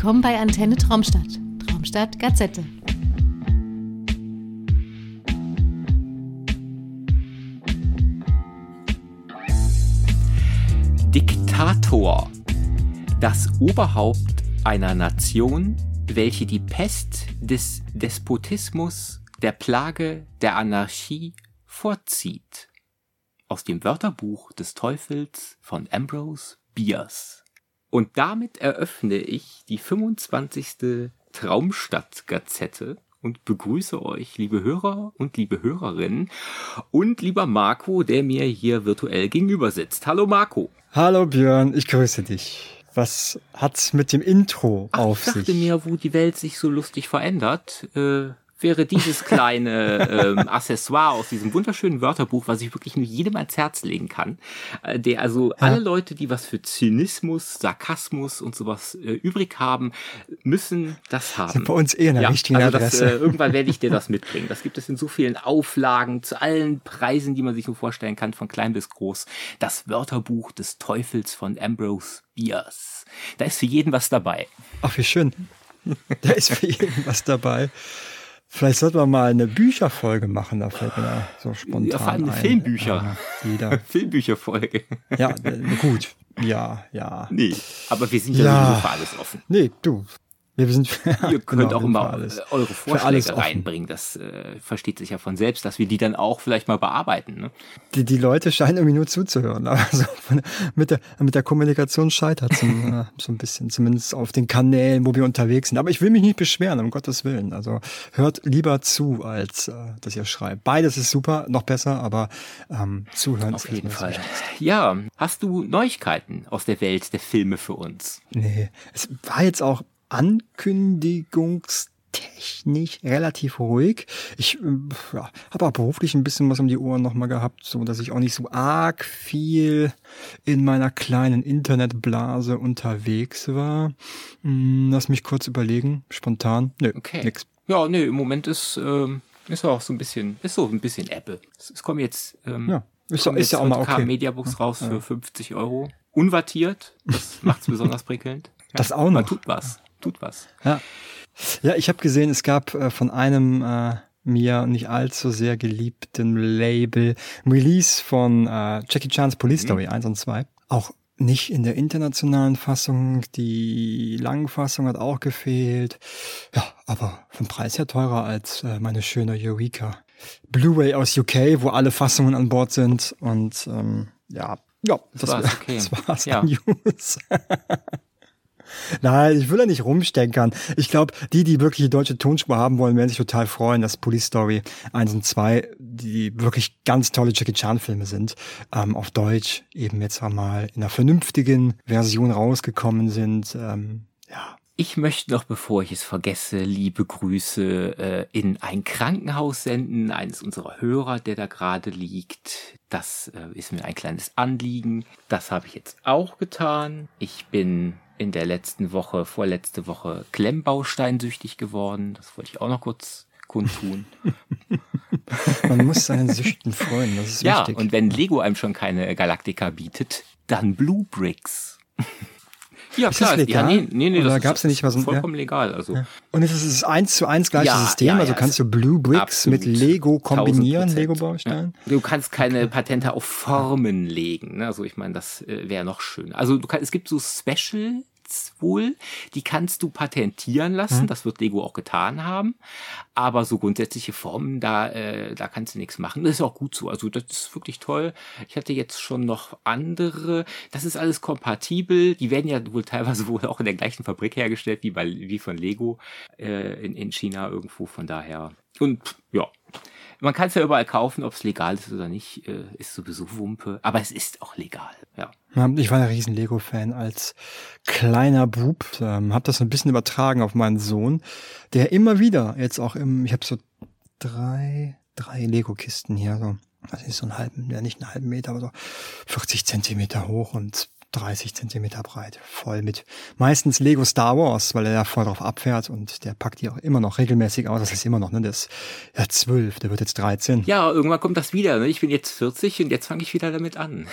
Willkommen bei Antenne Traumstadt. Traumstadt Gazette. Diktator. Das Oberhaupt einer Nation, welche die Pest des Despotismus, der Plage, der Anarchie vorzieht. Aus dem Wörterbuch des Teufels von Ambrose Bierce. Und damit eröffne ich die 25. Traumstadt-Gazette und begrüße euch, liebe Hörer und liebe Hörerinnen und lieber Marco, der mir hier virtuell gegenüber sitzt. Hallo Marco. Hallo Björn, ich grüße dich. Was hat's mit dem Intro Ach, auf ich dachte sich? mir, wo die Welt sich so lustig verändert, äh, wäre dieses kleine ähm, Accessoire aus diesem wunderschönen Wörterbuch, was ich wirklich nur jedem ans Herz legen kann, äh, der also alle Leute, die was für Zynismus, Sarkasmus und sowas äh, übrig haben, müssen das haben. Sind bei uns eh in der ja, richtigen also das, Adresse. äh, irgendwann werde ich dir das mitbringen. Das gibt es in so vielen Auflagen, zu allen Preisen, die man sich so vorstellen kann, von klein bis groß. Das Wörterbuch des Teufels von Ambrose Bierce. Da ist für jeden was dabei. Ach, wie schön. Da ist für jeden was dabei. Vielleicht sollten wir mal eine Bücherfolge machen, da fällt mir da so spontan Ja, vor allem eine ein. Filmbücher. Ja, jeder. Filmbücherfolge. Ja, äh, gut. Ja, ja. Nee, aber wir sind ja, Ja. für alles offen. Nee, du. Wir sind Ihr könnt genau, auch immer alles. äh, eure Vorschläge reinbringen. Das äh, versteht sich ja von selbst, dass wir die dann auch vielleicht mal bearbeiten. Ne? Die, die Leute scheinen irgendwie nur zuzuhören. Aber so von, mit, der, mit der Kommunikation scheitert es äh, so ein bisschen, zumindest auf den Kanälen, wo wir unterwegs sind. Aber ich will mich nicht beschweren, um Gottes Willen. Also hört lieber zu, als äh, dass ihr schreibt. Beides ist super, noch besser, aber ähm, zuhören Auf ist jeden Fall. Ja, hast du Neuigkeiten aus der Welt der Filme für uns? Nee, es war jetzt auch ankündigungstechnisch relativ ruhig. Ich ähm, ja, habe auch beruflich ein bisschen was um die Ohren nochmal gehabt, so dass ich auch nicht so arg viel in meiner kleinen Internetblase unterwegs war. Hm, Lass mich kurz überlegen, spontan. Nö, Okay. nix. Ja, nee, im Moment ist, ähm, ist auch so ein bisschen, ist so ein bisschen Apple. Es, es kommen jetzt, ähm, Ja, ist, kommen ist jetzt ja auch mal okay. Mediabooks raus für 50 Euro. Unwartiert. Das macht's besonders prickelnd. Ja, Das auch Man noch. tut was. Tut was. Ja, ja ich habe gesehen, es gab äh, von einem äh, mir nicht allzu sehr geliebten Label Release von äh, Jackie Chan's Police Story 1 und 2. Auch nicht in der internationalen Fassung. Die Langfassung hat auch gefehlt. Ja, aber vom Preis her teurer als äh, meine schöne Eureka. Blu-ray aus UK, wo alle Fassungen an Bord sind. Und ähm, ja, ja, das, war's, wär- okay. das war's Ja. News. Nein, ich will da nicht rumstenkern. Ich glaube, die, die wirklich die deutsche Tonspur haben wollen, werden sich total freuen, dass Police Story 1 und 2, die wirklich ganz tolle Jackie Chan Filme sind, ähm, auf Deutsch eben jetzt einmal in einer vernünftigen Version rausgekommen sind. Ähm, ja, Ich möchte noch, bevor ich es vergesse, liebe Grüße äh, in ein Krankenhaus senden, eines unserer Hörer, der da gerade liegt. Das äh, ist mir ein kleines Anliegen. Das habe ich jetzt auch getan. Ich bin in der letzten Woche, vorletzte Woche Klemmbausteinsüchtig geworden. Das wollte ich auch noch kurz kundtun. man muss seinen Süchten freuen, das ist ja, wichtig. und wenn Lego einem schon keine Galaktika bietet, dann Blue Bricks. ja, Ist klar. Ja, legal? nee, nee, nee, Oder das gab's da nicht was- ja? vollkommen legal. Also Und es ist das eins zu eins gleiche Ja, System, ja, also ja, kannst du Blue Bricks Absolut. mit Lego kombinieren, 1000%. Lego-Bausteinen? Ja. Du kannst keine Patente auf Formen legen. Ne? Also ich meine, das äh, wäre noch schön. Also du kann, es gibt so Specials wohl, die kannst du patentieren lassen. Das wird Lego auch getan haben. Aber so grundsätzliche Formen, da, äh, da kannst du nichts machen. Das ist auch gut so. Also das ist wirklich toll. Ich hatte jetzt schon noch andere. Das ist alles kompatibel. Die werden ja wohl teilweise wohl auch in der gleichen Fabrik hergestellt wie bei wie von Lego äh, in, in China irgendwo. Von daher. Und ja, man kann es ja überall kaufen, ob es legal ist oder nicht, äh, ist sowieso Wumpe. Aber es ist auch legal, ja. Ich war ein riesen Lego-Fan als kleiner Bub, ähm, habe das ein bisschen übertragen auf meinen Sohn, der immer wieder jetzt auch im, ich habe so drei, drei Lego-Kisten hier, so, das ist so einen halben, ja nicht einen halben Meter, aber so 40 Zentimeter hoch und 30 Zentimeter breit, voll mit meistens Lego Star Wars, weil er ja voll drauf abfährt und der packt die auch immer noch regelmäßig aus. Das ist immer noch, ne? Ist ja zwölf, der wird jetzt 13. Ja, irgendwann kommt das wieder. Ne? Ich bin jetzt 40 und jetzt fange ich wieder damit an.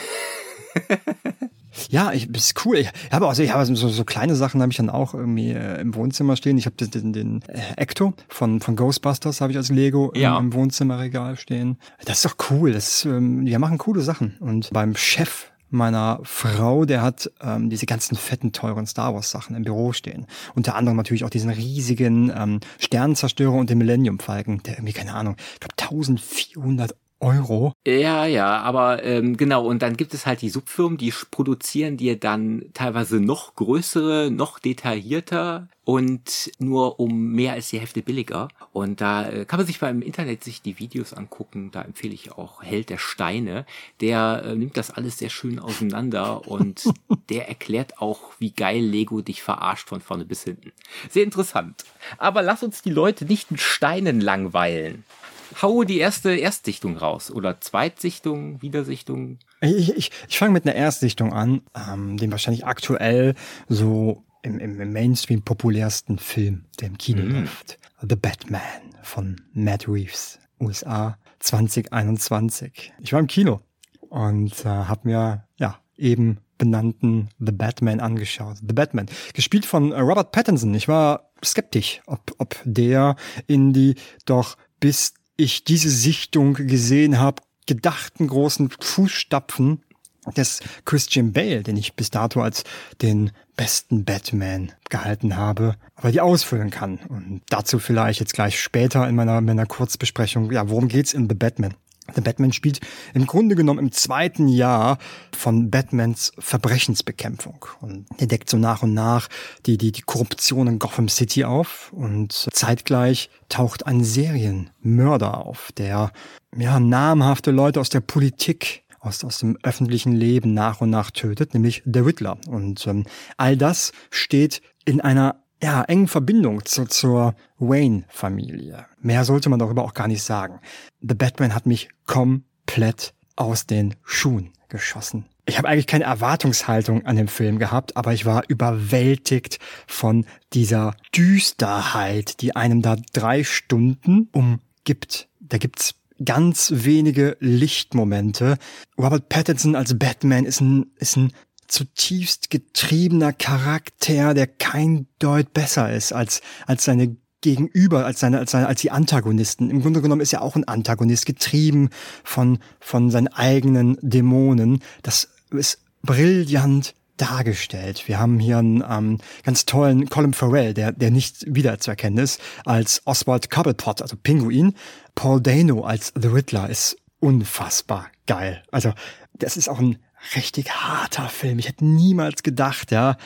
Ja, ich, das ist cool. Ich habe also ich habe so, so kleine Sachen habe ich dann auch irgendwie äh, im Wohnzimmer stehen. Ich habe den, den, den äh, Ecto von von Ghostbusters habe ich als Lego Ja. im, im Wohnzimmerregal stehen. Das ist doch cool. Das ähm, die machen coole Sachen. Und beim Chef meiner Frau, der hat ähm, diese ganzen fetten, teuren Star Wars Sachen im Büro stehen. Unter anderem natürlich auch diesen riesigen ähm, Sternenzerstörer und den Millennium Falcon, der irgendwie, keine Ahnung, ich glaube 1400 Euro. Ja, ja, aber ähm, genau, und dann gibt es halt die Subfirmen, die produzieren dir dann teilweise noch größere, noch detaillierter und nur um mehr als die Hälfte billiger. Und da äh, kann man sich beim Internet sich die Videos angucken. Da empfehle ich auch Held der Steine. Der äh, nimmt das alles sehr schön auseinander und der erklärt auch, wie geil Lego dich verarscht von vorne bis hinten. Sehr interessant. Aber lass uns die Leute nicht mit Steinen langweilen. Hau die erste Erstsichtung raus oder Zweitsichtung, Wiedersichtung. Ich, ich, ich fange mit einer Erstsichtung an, ähm, dem wahrscheinlich aktuell so im, im, Mainstream populärsten Film, der im Kino läuft. The Batman von Matt Reeves, USA 2021. Ich war im Kino und äh, habe mir ja eben benannten The Batman angeschaut. The Batman, gespielt von Robert Pattinson. Ich war skeptisch, ob, ob der in die doch bis ich diese Sichtung gesehen habe, gedachten großen Fußstapfen des Christian Bale, den ich bis dato als den besten Batman gehalten habe, aber die ausfüllen kann. Und dazu vielleicht jetzt gleich später in meiner, meiner Kurzbesprechung, ja, worum geht's in The Batman? The Batman spielt im Grunde genommen im zweiten Jahr von Batmans Verbrechensbekämpfung. Und er deckt so nach und nach die, die, die Korruption in Gotham City auf. Und zeitgleich taucht ein Serienmörder auf, der ja, namhafte Leute aus der Politik aus, aus dem öffentlichen Leben nach und nach tötet, nämlich der Riddler. Und ähm, all das steht in einer ja, engen Verbindung zu, zur Wayne-Familie. Mehr sollte man darüber auch gar nicht sagen. The Batman hat mich komplett aus den Schuhen geschossen. Ich habe eigentlich keine Erwartungshaltung an dem Film gehabt, aber ich war überwältigt von dieser Düsterheit, die einem da drei Stunden umgibt. Da gibt's ganz wenige Lichtmomente. Robert Pattinson als Batman ist ein, ist ein zutiefst getriebener Charakter, der kein Deut besser ist als, als seine Gegenüber, als seine, als seine, als die Antagonisten. Im Grunde genommen ist er auch ein Antagonist, getrieben von, von seinen eigenen Dämonen. Das ist brillant dargestellt. Wir haben hier einen ähm, ganz tollen Colin Farrell, der, der nicht wiederzuerkennen ist, als Oswald Cobblepot, also Pinguin. Paul Dano als The Riddler ist unfassbar geil. Also, das ist auch ein richtig harter Film. Ich hätte niemals gedacht, ja,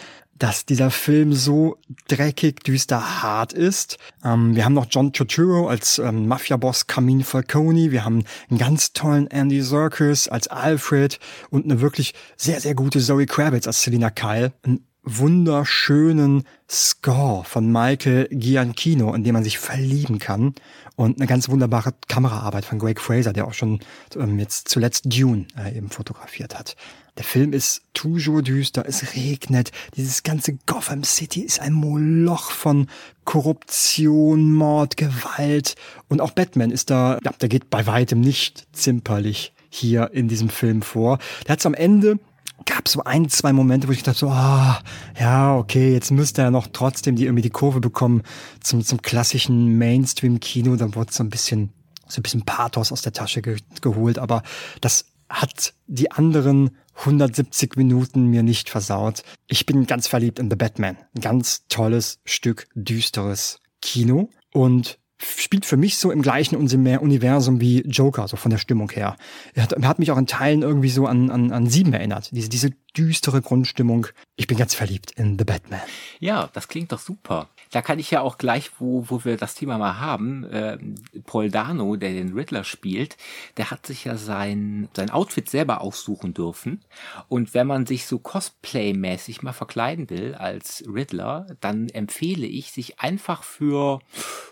dass dieser Film so dreckig, düster, hart ist. Ähm, wir haben noch John Turturro als ähm, Mafia-Boss Camille Falcone. Wir haben einen ganz tollen Andy Serkis als Alfred und eine wirklich sehr, sehr gute Zoe Kravitz als Selina Kyle. Einen wunderschönen Score von Michael Giacchino, in dem man sich verlieben kann. Und eine ganz wunderbare Kameraarbeit von Greg Fraser, der auch schon ähm, jetzt zuletzt Dune äh, eben fotografiert hat. Der Film ist toujours düster, es regnet, dieses ganze Gotham City ist ein Moloch von Korruption, Mord, Gewalt und auch Batman ist da, ja, der geht bei weitem nicht zimperlich hier in diesem Film vor. Der hat am Ende gab so ein, zwei Momente, wo ich dachte so, ah, ja, okay, jetzt müsste er noch trotzdem die irgendwie die Kurve bekommen zum, zum klassischen Mainstream-Kino. Dann wurde so ein bisschen, so ein bisschen Pathos aus der Tasche ge geholt, aber das hat die anderen 170 Minuten mir nicht versaut. Ich bin ganz verliebt in The Batman. Ein ganz tolles Stück düsteres Kino und spielt für mich so im gleichen Universum wie Joker, so von der Stimmung her. Er hat, er hat mich auch in Teilen irgendwie so an, an, an Sieben erinnert. Diese, diese düstere Grundstimmung. Ich bin ganz verliebt in The Batman. Ja, das klingt doch super. Da kann ich ja auch gleich, wo, wo wir das Thema mal haben, äh, Paul Dano, der den Riddler spielt, der hat sich ja sein, sein Outfit selber aussuchen dürfen. Und wenn man sich so Cosplay-mäßig mal verkleiden will als Riddler, dann empfehle ich, sich einfach für,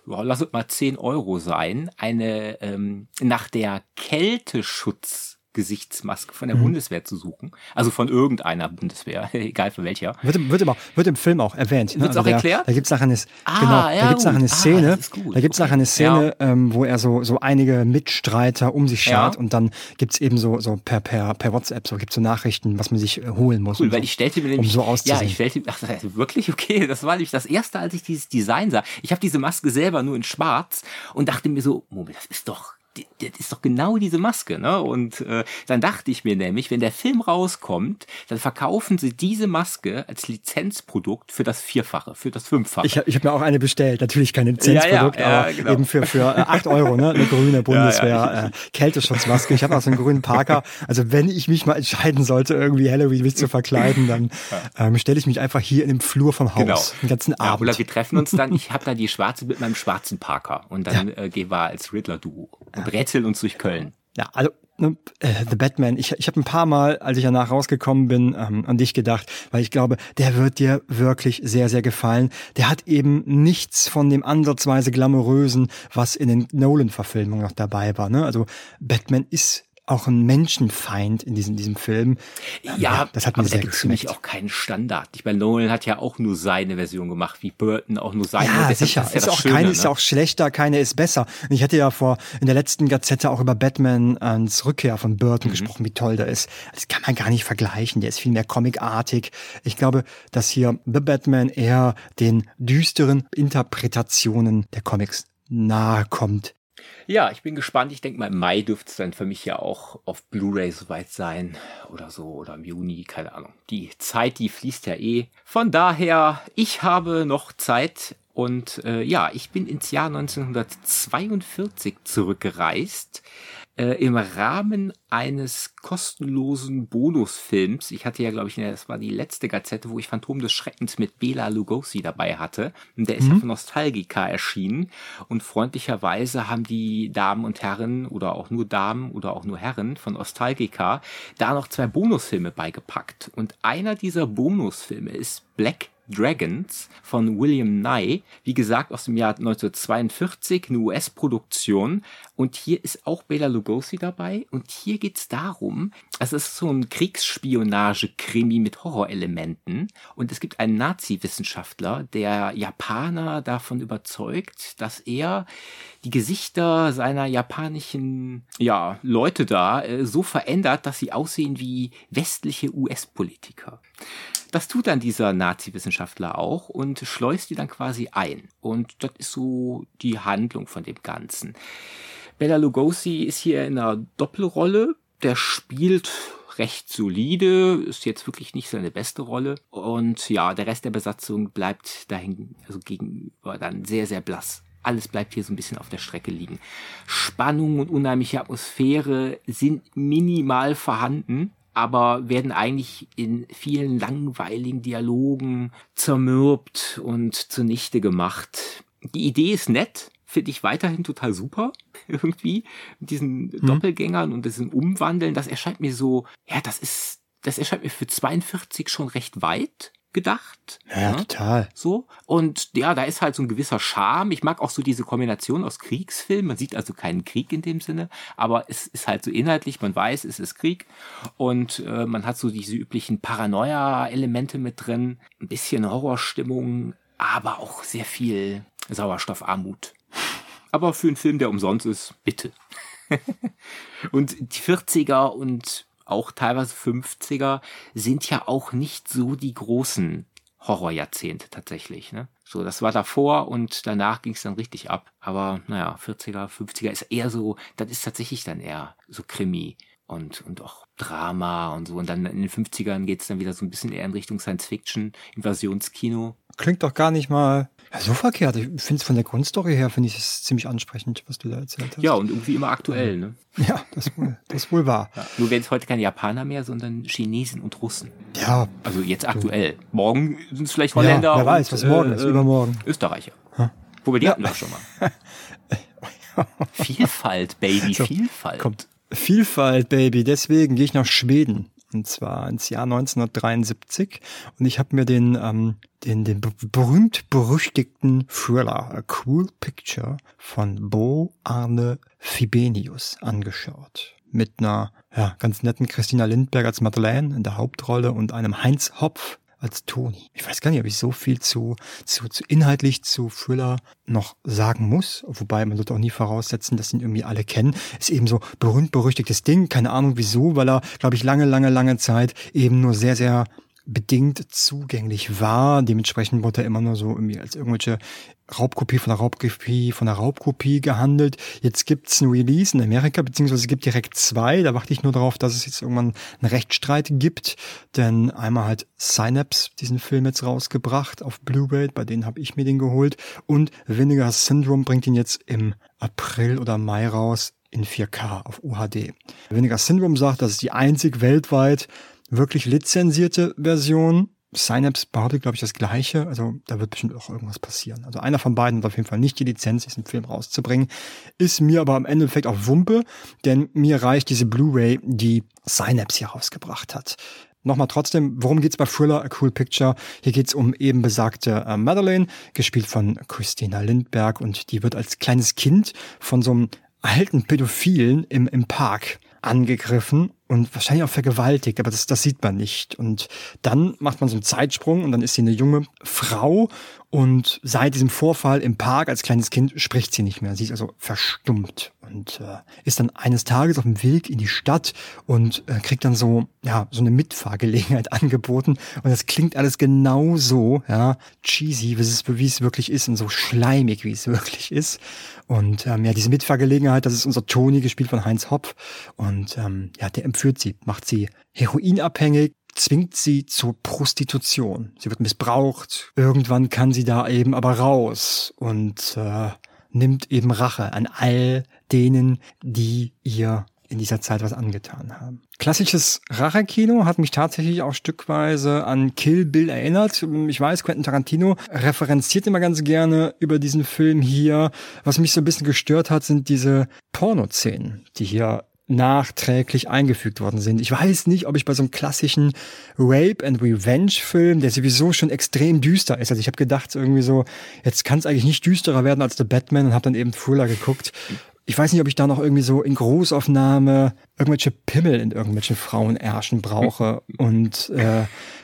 ja, lass es mal 10 Euro sein, eine ähm, nach der Kälteschutz Gesichtsmaske von der mhm. Bundeswehr zu suchen. Also von irgendeiner Bundeswehr, egal von welcher. Wird, wird, immer, wird im Film auch erwähnt. Ne? Wird also auch erklärt? Da gibt es nachher eine, ah, genau, ja, da gibt's nachher eine ah, Szene, ah, da gibt's okay. nachher eine Szene, ja. ähm, wo er so, so einige Mitstreiter um sich schart ja. und dann gibt's eben so, so per, per, per WhatsApp, so gibt's so Nachrichten, was man sich äh, holen muss. Cool, weil so, ich stellte mir nämlich, um so ja, ich stellte, ach, wirklich okay, das war nämlich das erste, als ich dieses Design sah. Ich habe diese Maske selber nur in schwarz und dachte mir so, Moment, das ist doch das ist doch genau diese Maske, ne? Und äh, dann dachte ich mir nämlich, wenn der Film rauskommt, dann verkaufen sie diese Maske als Lizenzprodukt für das Vierfache, für das Fünffache. Ich, ich habe mir auch eine bestellt, natürlich kein Lizenzprodukt, ja, ja, ja, aber genau. eben für für äh, acht Euro, ne? Eine grüne Bundeswehr äh, Kälteschutzmaske. Ich habe auch so einen grünen Parker. Also wenn ich mich mal entscheiden sollte, irgendwie Halloween mich zu verkleiden, dann ähm, stelle ich mich einfach hier in dem Flur vom Haus, genau. den ganzen Abend. oder wir treffen uns dann. Ich habe da die schwarze mit meinem schwarzen Parker und dann äh, gehen wir als Riddler-Duo und rätseln uns durch Köln. Ja, also ne, äh, The Batman, ich, ich habe ein paar Mal, als ich danach rausgekommen bin, ähm, an dich gedacht, weil ich glaube, der wird dir wirklich sehr, sehr gefallen. Der hat eben nichts von dem ansatzweise glamourösen, was in den Nolan-Verfilmungen noch dabei war. Ne? Also Batman ist auch ein Menschenfeind in diesem, diesem Film. Ja, ja das hat mir aber sehr da für mich auch keinen Standard. Ich meine, Nolan hat ja auch nur seine Version gemacht, wie Burton auch nur seine. Ja, sicher. Ist, ja ist auch Schöne, keine ne? ist ja auch schlechter, keine ist besser. Und ich hatte ja vor in der letzten Gazette auch über Batman ans Rückkehr von Burton mhm. gesprochen, wie toll der ist. Das kann man gar nicht vergleichen. Der ist viel mehr comicartig. Ich glaube, dass hier The Batman eher den düsteren Interpretationen der Comics nahe kommt. Ja, ich bin gespannt. Ich denke mal, im Mai dürfte es dann für mich ja auch auf Blu-ray soweit sein oder so oder im Juni, keine Ahnung. Die Zeit, die fließt ja eh. Von daher, ich habe noch Zeit und äh, ja, ich bin ins Jahr 1942 zurückgereist im Rahmen eines kostenlosen Bonusfilms. Ich hatte ja, glaube ich, das war die letzte Gazette, wo ich Phantom des Schreckens mit Bela Lugosi dabei hatte. Und der ist mhm. ja von Nostalgica erschienen. Und freundlicherweise haben die Damen und Herren oder auch nur Damen oder auch nur Herren von Nostalgica da noch zwei Bonusfilme beigepackt. Und einer dieser Bonusfilme ist Black Dragons von William Nye. Wie gesagt, aus dem Jahr 1942, eine US-Produktion. Und hier ist auch Bela Lugosi dabei. Und hier geht's darum, es ist so ein Kriegsspionage-Krimi mit Horrorelementen. Und es gibt einen Nazi-Wissenschaftler, der Japaner davon überzeugt, dass er die Gesichter seiner japanischen ja, Leute da äh, so verändert, dass sie aussehen wie westliche US-Politiker. Das tut dann dieser Nazi-Wissenschaftler auch und schleust die dann quasi ein. Und das ist so die Handlung von dem Ganzen. Bella Lugosi ist hier in einer Doppelrolle. Der spielt recht solide, ist jetzt wirklich nicht seine beste Rolle. Und ja, der Rest der Besatzung bleibt dahin, also gegenüber dann sehr, sehr blass. Alles bleibt hier so ein bisschen auf der Strecke liegen. Spannung und unheimliche Atmosphäre sind minimal vorhanden aber werden eigentlich in vielen langweiligen Dialogen zermürbt und zunichte gemacht. Die Idee ist nett, finde ich weiterhin total super, irgendwie, mit diesen hm. Doppelgängern und diesem Umwandeln. Das erscheint mir so, ja, das ist, das erscheint mir für 42 schon recht weit gedacht. Ja, ja, total. So. Und ja, da ist halt so ein gewisser Charme. Ich mag auch so diese Kombination aus Kriegsfilmen. Man sieht also keinen Krieg in dem Sinne, aber es ist halt so inhaltlich, man weiß, es ist Krieg. Und äh, man hat so diese üblichen Paranoia-Elemente mit drin. Ein bisschen Horrorstimmung, aber auch sehr viel Sauerstoffarmut. Aber für einen Film, der umsonst ist, bitte. und die 40er und auch teilweise 50er, sind ja auch nicht so die großen Horrorjahrzehnte tatsächlich. Ne? So, das war davor und danach ging es dann richtig ab. Aber naja, 40er, 50er ist eher so, das ist tatsächlich dann eher so Krimi und, und auch Drama und so. Und dann in den 50ern geht es dann wieder so ein bisschen eher in Richtung Science Fiction, Invasionskino. Klingt doch gar nicht mal ja, so verkehrt. Ich finde es von der Grundstory her, finde ich es ziemlich ansprechend, was du da erzählt hast. Ja, und irgendwie immer aktuell, ne? Ja, das wohl, das wohl wahr. Ja, nur werden es heute keine Japaner mehr, sondern Chinesen und Russen. Ja. Also jetzt aktuell. Du. Morgen sind es vielleicht Holländer. Ja, wer weiß, was morgen äh, ist, übermorgen. Österreicher. Hm. Wobei die ja. hatten wir schon mal. Vielfalt, Baby, so, Vielfalt. Kommt. Vielfalt, Baby. Deswegen gehe ich nach Schweden und zwar ins Jahr 1973 und ich habe mir den ähm, den den berühmt berüchtigten Thriller A Cool Picture von Bo Arne Fibenius angeschaut. mit einer ja, ganz netten Christina Lindberg als Madeleine in der Hauptrolle und einem Heinz Hopf als Toni. Ich weiß gar nicht, ob ich so viel zu, zu, zu inhaltlich zu Thriller noch sagen muss, wobei man sollte auch nie voraussetzen, dass ihn irgendwie alle kennen. Ist eben so berühmt berüchtigtes Ding, keine Ahnung wieso, weil er, glaube ich, lange, lange, lange Zeit eben nur sehr, sehr bedingt zugänglich war. Dementsprechend wurde er immer nur so irgendwie als irgendwelche Raubkopie von der Raubkopie von der Raubkopie gehandelt. Jetzt gibt's ein Release in Amerika, beziehungsweise es gibt direkt zwei. Da warte ich nur darauf, dass es jetzt irgendwann einen Rechtsstreit gibt. Denn einmal halt Synapse diesen Film jetzt rausgebracht auf Blu-ray, bei denen habe ich mir den geholt. Und Vinegar Syndrome bringt ihn jetzt im April oder Mai raus in 4K auf UHD. Vinegar Syndrome sagt, das ist die einzig weltweit wirklich lizenzierte Version. Synapse behauptet, glaube ich, das Gleiche. Also da wird bestimmt auch irgendwas passieren. Also einer von beiden hat auf jeden Fall nicht die Lizenz, diesen Film rauszubringen. Ist mir aber im Endeffekt auch Wumpe, denn mir reicht diese Blu-ray, die Synapse hier rausgebracht hat. Nochmal trotzdem, worum geht's bei Thriller, A Cool Picture? Hier geht's um eben besagte äh, Madeleine, gespielt von Christina Lindberg und die wird als kleines Kind von so einem alten Pädophilen im, im Park angegriffen und wahrscheinlich auch vergewaltigt, aber das, das sieht man nicht. Und dann macht man so einen Zeitsprung und dann ist sie eine junge Frau und seit diesem Vorfall im Park als kleines Kind spricht sie nicht mehr. Sie ist also verstummt und äh, ist dann eines Tages auf dem Weg in die Stadt und äh, kriegt dann so ja so eine Mitfahrgelegenheit angeboten und das klingt alles genau so ja cheesy, wie es, wie es wirklich ist und so schleimig, wie es wirklich ist. Und ähm, ja, diese Mitfahrgelegenheit, das ist unser Toni, gespielt von Heinz Hopf. Und ähm, ja, der entführt sie, macht sie heroinabhängig, zwingt sie zur Prostitution. Sie wird missbraucht. Irgendwann kann sie da eben aber raus und äh, nimmt eben Rache an all denen, die ihr in dieser Zeit was angetan haben. Klassisches Rachekino hat mich tatsächlich auch stückweise an Kill Bill erinnert. Ich weiß, Quentin Tarantino referenziert immer ganz gerne über diesen Film hier. Was mich so ein bisschen gestört hat, sind diese Pornoszenen, die hier nachträglich eingefügt worden sind. Ich weiß nicht, ob ich bei so einem klassischen Rape and Revenge Film, der sowieso schon extrem düster ist, also ich habe gedacht irgendwie so, jetzt kann es eigentlich nicht düsterer werden als The Batman und habe dann eben Thriller geguckt ich weiß nicht, ob ich da noch irgendwie so in Großaufnahme irgendwelche Pimmel in irgendwelchen Frauenärschen brauche und äh,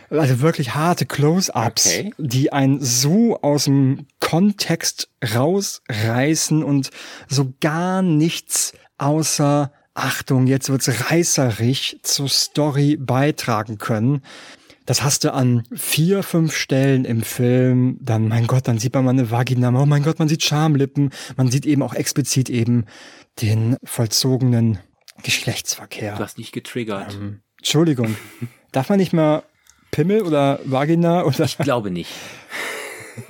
also wirklich harte Close-ups, okay. die einen so aus dem Kontext rausreißen und so gar nichts außer Achtung, jetzt wird's reißerig zur Story beitragen können. Das hast du an vier, fünf Stellen im Film. Dann, mein Gott, dann sieht man mal eine Vagina. Oh mein Gott, man sieht Schamlippen. Man sieht eben auch explizit eben den vollzogenen Geschlechtsverkehr. Du hast nicht getriggert. Ähm, Entschuldigung. Darf man nicht mal Pimmel oder Vagina oder? Ich glaube nicht.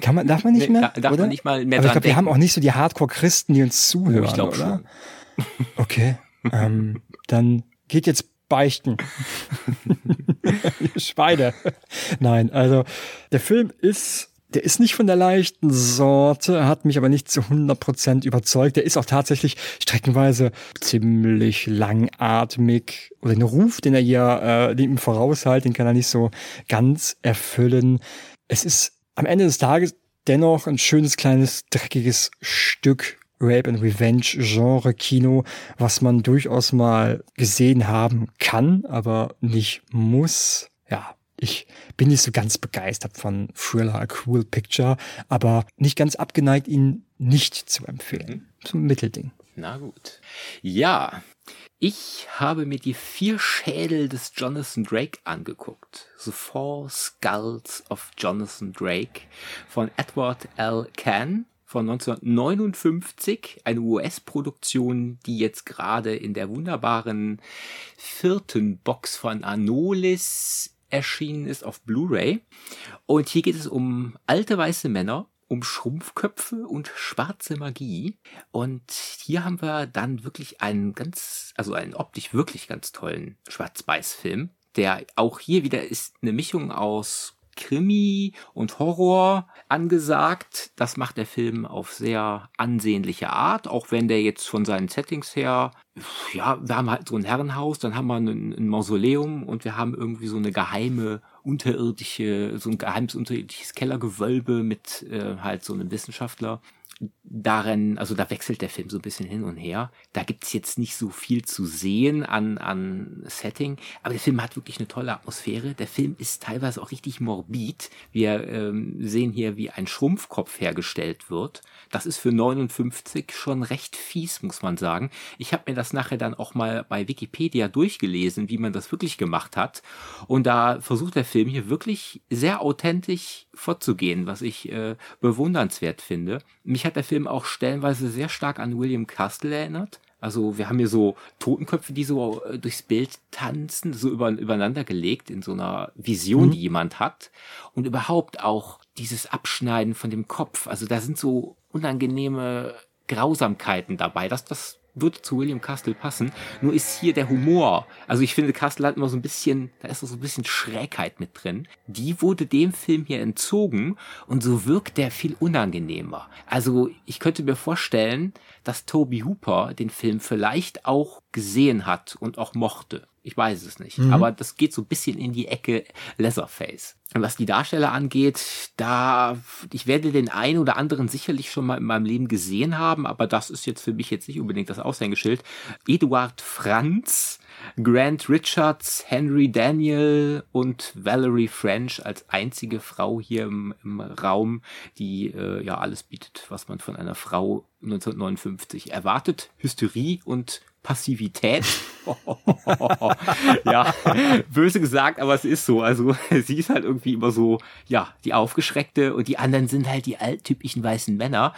Kann man, darf man nicht mehr? Nee, darf oder? man nicht mal mehr Aber ich glaube, wir haben auch nicht so die Hardcore-Christen, die uns zuhören, oh, ich glaube? Schon. Okay. Ähm, dann geht jetzt beichten. Schweine. Nein, also der Film ist der ist nicht von der leichten Sorte, hat mich aber nicht zu 100% überzeugt. Der ist auch tatsächlich streckenweise ziemlich langatmig. Oder den Ruf, den er hier äh, ihm voraushält, den kann er nicht so ganz erfüllen. Es ist am Ende des Tages dennoch ein schönes, kleines, dreckiges Stück Rape and Revenge Genre Kino, was man durchaus mal gesehen haben kann, aber nicht muss. Ja, ich bin nicht so ganz begeistert von Thriller A Cool Picture, aber nicht ganz abgeneigt, ihn nicht zu empfehlen. So ein Mittelding. Na gut. Ja, ich habe mir die vier Schädel des Jonathan Drake angeguckt. The Four Skulls of Jonathan Drake von Edward L. Cann von 1959, eine US-Produktion, die jetzt gerade in der wunderbaren vierten Box von Anolis erschienen ist auf Blu-ray. Und hier geht es um alte weiße Männer, um Schrumpfköpfe und schwarze Magie. Und hier haben wir dann wirklich einen ganz, also einen optisch wirklich ganz tollen Schwarz-Weiß-Film, der auch hier wieder ist eine Mischung aus Krimi und Horror angesagt. Das macht der Film auf sehr ansehnliche Art, auch wenn der jetzt von seinen Settings her, ja, wir haben halt so ein Herrenhaus, dann haben wir ein, ein Mausoleum und wir haben irgendwie so eine geheime unterirdische, so ein geheimes unterirdisches Kellergewölbe mit äh, halt so einem Wissenschaftler darin, also da wechselt der Film so ein bisschen hin und her. Da gibt's jetzt nicht so viel zu sehen an, an Setting, aber der Film hat wirklich eine tolle Atmosphäre. Der Film ist teilweise auch richtig morbid. Wir ähm, sehen hier, wie ein Schrumpfkopf hergestellt wird. Das ist für 59 schon recht fies, muss man sagen. Ich habe mir das nachher dann auch mal bei Wikipedia durchgelesen, wie man das wirklich gemacht hat. Und da versucht der Film hier wirklich sehr authentisch vorzugehen, was ich äh, bewundernswert finde. Mich hat der Film auch stellenweise sehr stark an William Castle erinnert. Also wir haben hier so Totenköpfe, die so äh, durchs Bild tanzen, so über, übereinander gelegt in so einer Vision, mhm. die jemand hat. Und überhaupt auch dieses Abschneiden von dem Kopf. Also da sind so unangenehme Grausamkeiten dabei. Das, das würde zu William Castle passen. Nur ist hier der Humor. Also ich finde, Castle hat immer so ein bisschen, da ist so ein bisschen Schrägheit mit drin. Die wurde dem Film hier entzogen und so wirkt der viel unangenehmer. Also ich könnte mir vorstellen, dass Toby Hooper den Film vielleicht auch gesehen hat und auch mochte. Ich weiß es nicht. Mhm. Aber das geht so ein bisschen in die Ecke Leatherface. Und was die Darsteller angeht, da, ich werde den einen oder anderen sicherlich schon mal in meinem Leben gesehen haben, aber das ist jetzt für mich jetzt nicht unbedingt das Aushängeschild. Eduard Franz, Grant Richards, Henry Daniel und Valerie French als einzige Frau hier im, im Raum, die äh, ja alles bietet, was man von einer Frau 1959 erwartet. Hysterie und Passivität. ja, böse gesagt, aber es ist so. Also sie ist halt irgendwie immer so, ja, die Aufgeschreckte und die anderen sind halt die alttypischen weißen Männer.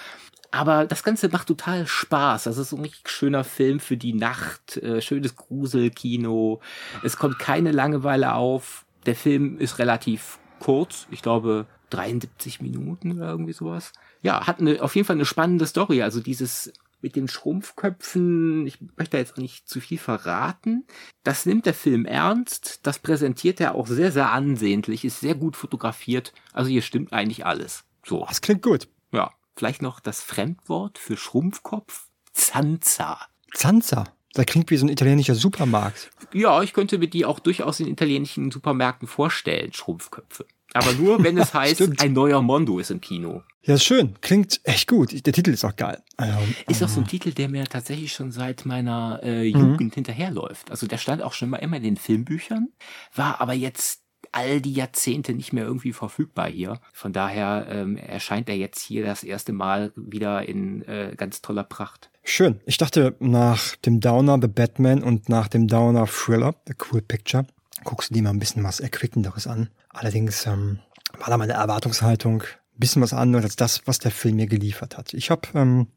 Aber das Ganze macht total Spaß. Das ist so ein richtig schöner Film für die Nacht, äh, schönes Gruselkino. Es kommt keine Langeweile auf. Der Film ist relativ kurz. Ich glaube 73 Minuten oder irgendwie sowas. Ja, hat eine, auf jeden Fall eine spannende Story. Also dieses mit den Schrumpfköpfen, ich möchte jetzt auch nicht zu viel verraten. Das nimmt der Film ernst, das präsentiert er auch sehr, sehr ansehnlich, ist sehr gut fotografiert. Also hier stimmt eigentlich alles. So. Das klingt gut. Ja. Vielleicht noch das Fremdwort für Schrumpfkopf. Zanza. Zanza? Das klingt wie so ein italienischer Supermarkt. Ja, ich könnte mir die auch durchaus in italienischen Supermärkten vorstellen, Schrumpfköpfe. Aber nur, wenn es heißt, ein neuer Mondo ist im Kino. Ja, ist schön. Klingt echt gut. Der Titel ist auch geil. Also, ist auch so ein ähm, Titel, der mir tatsächlich schon seit meiner äh, Jugend mhm. hinterherläuft. Also der stand auch schon mal immer in den Filmbüchern, war aber jetzt all die Jahrzehnte nicht mehr irgendwie verfügbar hier. Von daher ähm, erscheint er jetzt hier das erste Mal wieder in äh, ganz toller Pracht. Schön. Ich dachte, nach dem Downer The Batman und nach dem Downer Thriller, The Cool Picture, guckst du dir mal ein bisschen was Erquickenderes an. Allerdings ähm, war da meine Erwartungshaltung ein bisschen was anderes als das, was der Film mir geliefert hat. Ich habe ähm,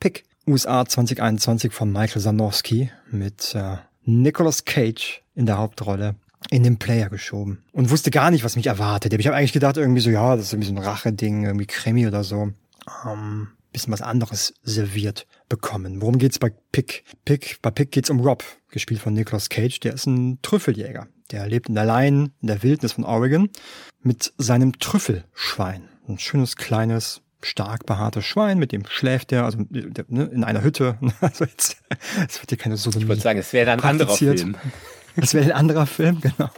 Pick USA 2021 von Michael Zanowski mit äh, Nicolas Cage in der Hauptrolle in den Player geschoben und wusste gar nicht, was mich erwartet. Ich habe eigentlich gedacht, irgendwie so, ja, das ist irgendwie so ein Rache-Ding, irgendwie Krimi oder so. Ähm, bisschen was anderes serviert bekommen. Worum geht's bei Pick? Pick, bei Pick geht's um Rob, gespielt von Nicolas Cage. Der ist ein Trüffeljäger. Der lebt in der Line, in der Wildnis von Oregon, mit seinem Trüffelschwein. Ein schönes, kleines, stark behaartes Schwein, mit dem schläft er, also ne, in einer Hütte. Also jetzt, es wird hier keine Sodomie Ich würde sagen, es wäre ein anderer Film. Das wäre ein anderer Film, genau.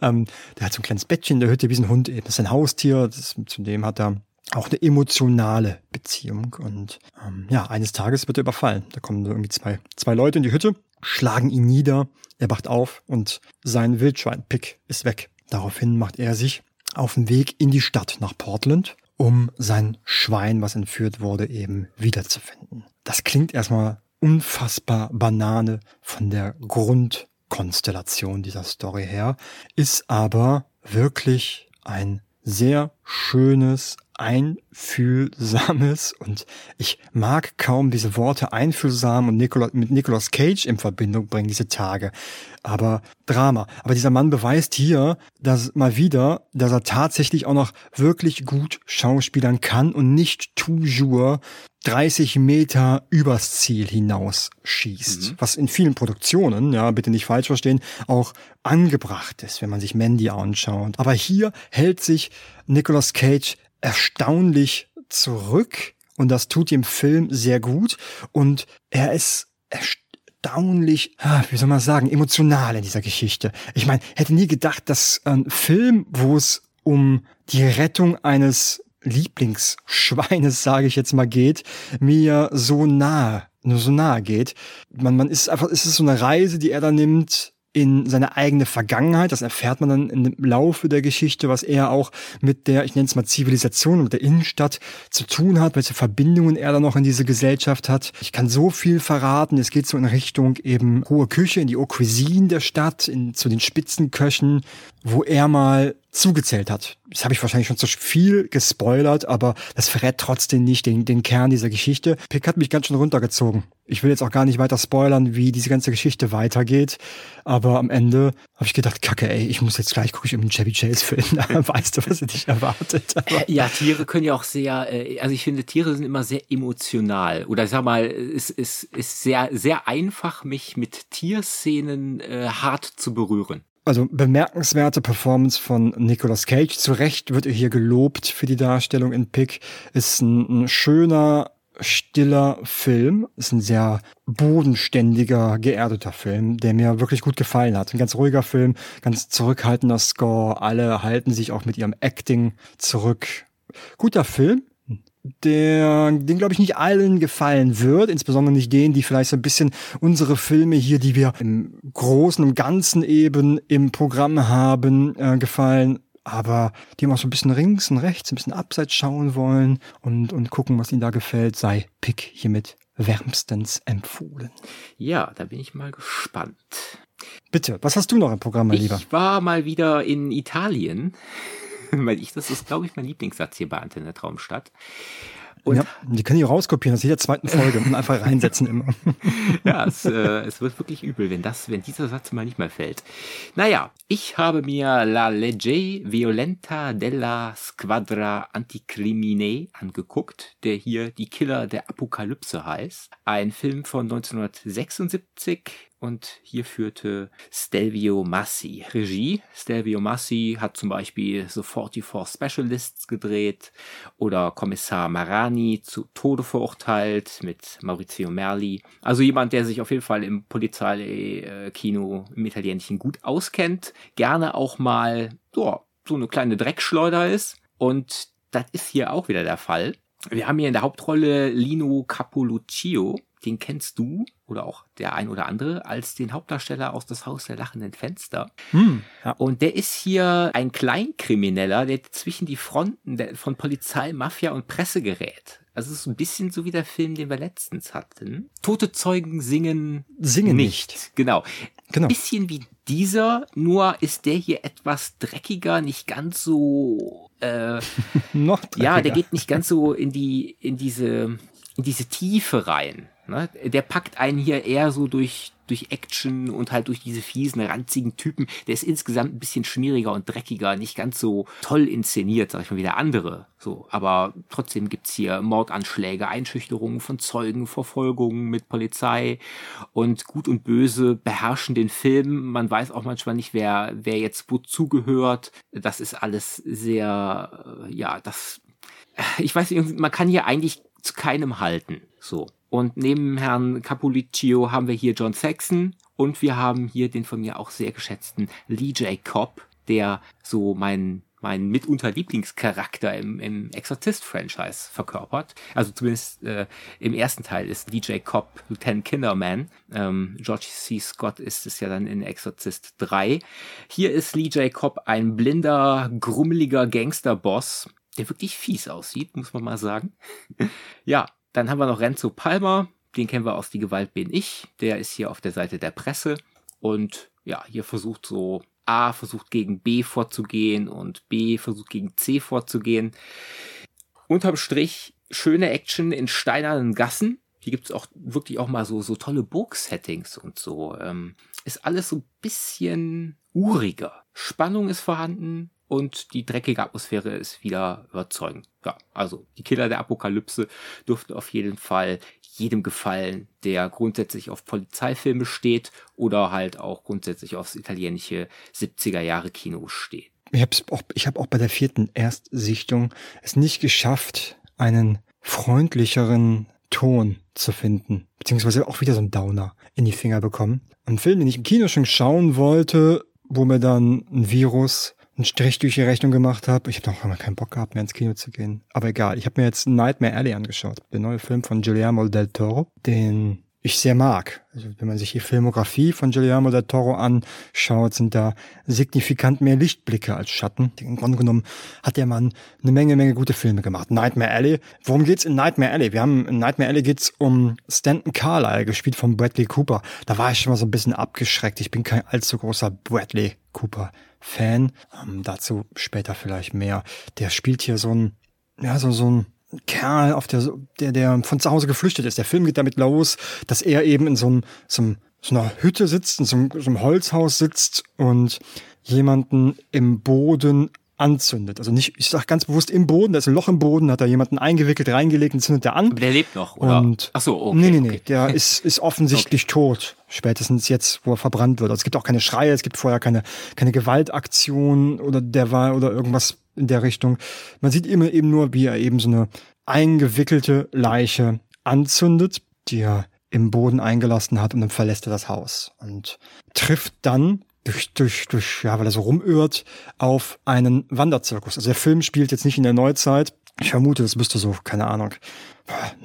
ähm, der hat so ein kleines Bettchen in der Hütte, wie ein Hund eben. Das ist ein Haustier, das, zu dem hat er auch eine emotionale Beziehung. Und ähm, ja, eines Tages wird er überfallen. Da kommen irgendwie zwei, zwei Leute in die Hütte, schlagen ihn nieder, er wacht auf und sein Wildschwein Pick ist weg. Daraufhin macht er sich auf den Weg in die Stadt nach Portland, um sein Schwein, was entführt wurde, eben wiederzufinden. Das klingt erstmal unfassbar Banane von der Grundkonstellation dieser Story her, ist aber wirklich ein sehr schönes, einfühlsames und ich mag kaum diese Worte einfühlsam und Nicola, mit Nicolas Cage in Verbindung bringen diese Tage. Aber Drama. Aber dieser Mann beweist hier, dass mal wieder, dass er tatsächlich auch noch wirklich gut schauspielern kann und nicht toujours 30 Meter übers Ziel hinaus schießt. Mhm. Was in vielen Produktionen, ja, bitte nicht falsch verstehen, auch angebracht ist, wenn man sich Mandy anschaut. Aber hier hält sich Nicolas Cage erstaunlich zurück und das tut dem Film sehr gut und er ist erstaunlich, wie soll man sagen, emotional in dieser Geschichte. Ich meine, hätte nie gedacht, dass ein Film, wo es um die Rettung eines Lieblingsschweines, sage ich jetzt mal, geht, mir so nahe, nur so nahe geht. Man, man ist einfach, es ist so eine Reise, die er da nimmt, in seine eigene Vergangenheit. Das erfährt man dann im Laufe der Geschichte, was er auch mit der, ich nenne es mal Zivilisation, mit der Innenstadt zu tun hat, welche Verbindungen er da noch in diese Gesellschaft hat. Ich kann so viel verraten. Es geht so in Richtung eben hohe Küche, in die Haute Cuisine der Stadt, in, zu den Spitzenköchen, wo er mal zugezählt hat. Das habe ich wahrscheinlich schon zu viel gespoilert, aber das verrät trotzdem nicht den, den Kern dieser Geschichte. Pick hat mich ganz schön runtergezogen. Ich will jetzt auch gar nicht weiter spoilern, wie diese ganze Geschichte weitergeht, aber am Ende habe ich gedacht, kacke, ey, ich muss jetzt gleich gucke ich einen Chevy Chase Film, weißt du, was dich erwartet. Aber ja, Tiere können ja auch sehr, äh, also ich finde, Tiere sind immer sehr emotional oder sag mal, es ist, ist sehr, sehr einfach, mich mit Tierszenen äh, hart zu berühren also bemerkenswerte Performance von Nicolas Cage. Zu Recht wird er hier gelobt für die Darstellung in Pick. Ist ein, ein schöner, stiller Film. Ist ein sehr bodenständiger, geerdeter Film, der mir wirklich gut gefallen hat. Ein ganz ruhiger Film, ganz zurückhaltender Score. Alle halten sich auch mit ihrem Acting zurück. Guter Film, der, den glaube ich nicht allen gefallen wird, insbesondere nicht denen, die vielleicht so ein bisschen unsere Filme hier, die wir im Großen und Ganzen eben im Programm haben, äh, gefallen. Aber die auch so ein bisschen links und rechts, ein bisschen abseits schauen wollen und, und gucken, was ihnen da gefällt, sei Pick hiermit wärmstens empfohlen. Ja, da bin ich mal gespannt. Bitte, was hast du noch im Programm, mein ich Lieber? Ich war mal wieder in Italien weil ich, das ist, glaube ich, mein Lieblingssatz hier bei Antenne Traumstadt. Und ja, die können die rauskopieren aus jeder zweiten Folge und einfach reinsetzen immer. ja, es, äh, es wird wirklich übel, wenn das, wenn dieser Satz mal nicht mehr fällt. Naja, ich habe mir La Legge Violenta della Squadra Anticrimine angeguckt, der hier Die Killer der Apokalypse heißt. Ein Film von 1976 und hier führte Stelvio Massi Regie. Stelvio Massi hat zum Beispiel The 44 Specialists gedreht oder Kommissar Marani zu Tode verurteilt mit Maurizio Merli. Also jemand, der sich auf jeden Fall im Polizeikino im Italienischen gut auskennt, gerne auch mal so, so eine kleine Dreckschleuder ist und das ist hier auch wieder der Fall. Wir haben hier in der Hauptrolle Lino Capoluccio, den kennst du oder auch der ein oder andere als den Hauptdarsteller aus Das Haus der lachenden Fenster. Hm, ja. Und der ist hier ein Kleinkrimineller, der zwischen die Fronten von Polizei, Mafia und Presse gerät. Also es ist ein bisschen so wie der Film, den wir letztens hatten. Tote Zeugen singen, singen nicht. nicht. Genau. genau. Ein bisschen wie dieser, nur ist der hier etwas dreckiger, nicht ganz so äh, noch dreckiger. Ja, der geht nicht ganz so in die in diese in diese Tiefe rein. Ne? Der packt einen hier eher so durch, durch Action und halt durch diese fiesen, ranzigen Typen. Der ist insgesamt ein bisschen schmieriger und dreckiger, nicht ganz so toll inszeniert, sag ich mal, wie der andere. So, aber trotzdem gibt's hier Mordanschläge, Einschüchterungen von Zeugen, Verfolgungen mit Polizei und Gut und Böse beherrschen den Film. Man weiß auch manchmal nicht, wer, wer jetzt wozu gehört. Das ist alles sehr, äh, ja, das, ich weiß nicht, man kann hier eigentlich zu keinem halten. So. Und neben Herrn Capuliccio haben wir hier John Saxon und wir haben hier den von mir auch sehr geschätzten Lee J. Cobb, der so mein mein mitunter Lieblingscharakter im, im Exorzist-Franchise verkörpert. Also zumindest äh, im ersten Teil ist DJ Cobb Lieutenant Kinderman. Ähm, George C. Scott ist es ja dann in Exorzist 3. Hier ist Lee J. Cobb ein blinder, grummeliger Gangsterboss, der wirklich fies aussieht, muss man mal sagen. ja, dann haben wir noch Renzo Palmer, den kennen wir aus Die Gewalt bin ich. Der ist hier auf der Seite der Presse und ja, hier versucht so A versucht gegen B vorzugehen und B versucht gegen C vorzugehen. Unterm Strich schöne Action in steinernen Gassen. Hier gibt's auch wirklich auch mal so, so tolle Burg-Settings und so. Ähm, ist alles so ein bisschen uriger. Spannung ist vorhanden, und die dreckige Atmosphäre ist wieder überzeugend. Ja, also die Killer der Apokalypse dürften auf jeden Fall jedem gefallen, der grundsätzlich auf Polizeifilme steht oder halt auch grundsätzlich aufs italienische 70er Jahre Kino steht. Ich habe auch, ich hab auch bei der vierten Erstsichtung es nicht geschafft, einen freundlicheren Ton zu finden, beziehungsweise auch wieder so einen Downer in die Finger bekommen. Ein Film, den ich im Kino schon schauen wollte, wo mir dann ein Virus einen Strich durch die Rechnung gemacht habe. Ich habe noch einmal keinen Bock gehabt, mehr ins Kino zu gehen. Aber egal, ich habe mir jetzt Nightmare Alley angeschaut. Der neue Film von Guillermo del Toro, den ich sehr mag. Also wenn man sich die Filmografie von Guillermo del Toro anschaut, sind da signifikant mehr Lichtblicke als Schatten. Im Grunde genommen hat der Mann eine Menge, Menge gute Filme gemacht. Nightmare Alley. Worum geht's in Nightmare Alley? Wir haben in Nightmare Alley geht's um Stanton Carlyle, gespielt von Bradley Cooper. Da war ich schon mal so ein bisschen abgeschreckt. Ich bin kein allzu großer Bradley Cooper Fan. Ähm, dazu später vielleicht mehr. Der spielt hier so ein, ja, so, so ein Kerl, auf der, der, der von zu Hause geflüchtet ist. Der Film geht damit los, dass er eben in so, einem, so, einem, so einer Hütte sitzt, in so einem, so einem Holzhaus sitzt und jemanden im Boden anzündet. Also nicht, ich sag ganz bewusst im Boden, da ist ein Loch im Boden, hat da jemanden eingewickelt, reingelegt und zündet er an. Aber der lebt noch, oder? Und Ach so, okay. Nee, nee, nee, okay. der ist, ist offensichtlich tot. Spätestens jetzt, wo er verbrannt wird. Also es gibt auch keine Schreie, es gibt vorher keine, keine Gewaltaktion oder der war oder irgendwas in der Richtung. Man sieht immer eben nur, wie er eben so eine eingewickelte Leiche anzündet, die er im Boden eingelassen hat und dann verlässt er das Haus und trifft dann durch, durch, durch, ja, weil er so rumirrt, auf einen Wanderzirkus. Also der Film spielt jetzt nicht in der Neuzeit. Ich vermute, das müsste so, keine Ahnung,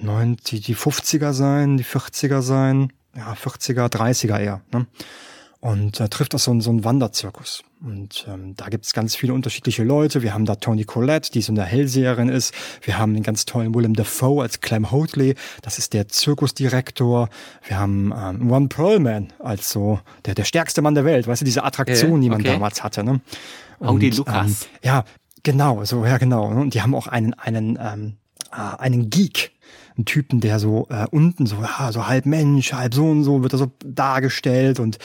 neun, die, die 50er sein, die 40er sein, ja, 40er, 30er eher. Ne? Und äh, trifft auch so, einen- so einen Wanderzirkus. Und ähm, da gibt's ganz viele unterschiedliche Leute. Wir haben da Toni Collette, die so eine Hellseherin ist. Wir haben den ganz tollen Willem Dafoe als Clem Hotley. Das ist der Zirkusdirektor. Wir haben ähm, Ron Perlman als so der, der stärkste Mann der Welt. Weißt du, diese Attraktion, Ja, die man okay. damals hatte. Ne? Audi Und, Lucas. Ähm, ja, genau, so, ja, genau. ne? Und die haben auch einen, einen, ähm, äh, einen Geek, einen Typen, der so äh, unten so, ja, so halb Mensch, halb so und so, wird er so dargestellt und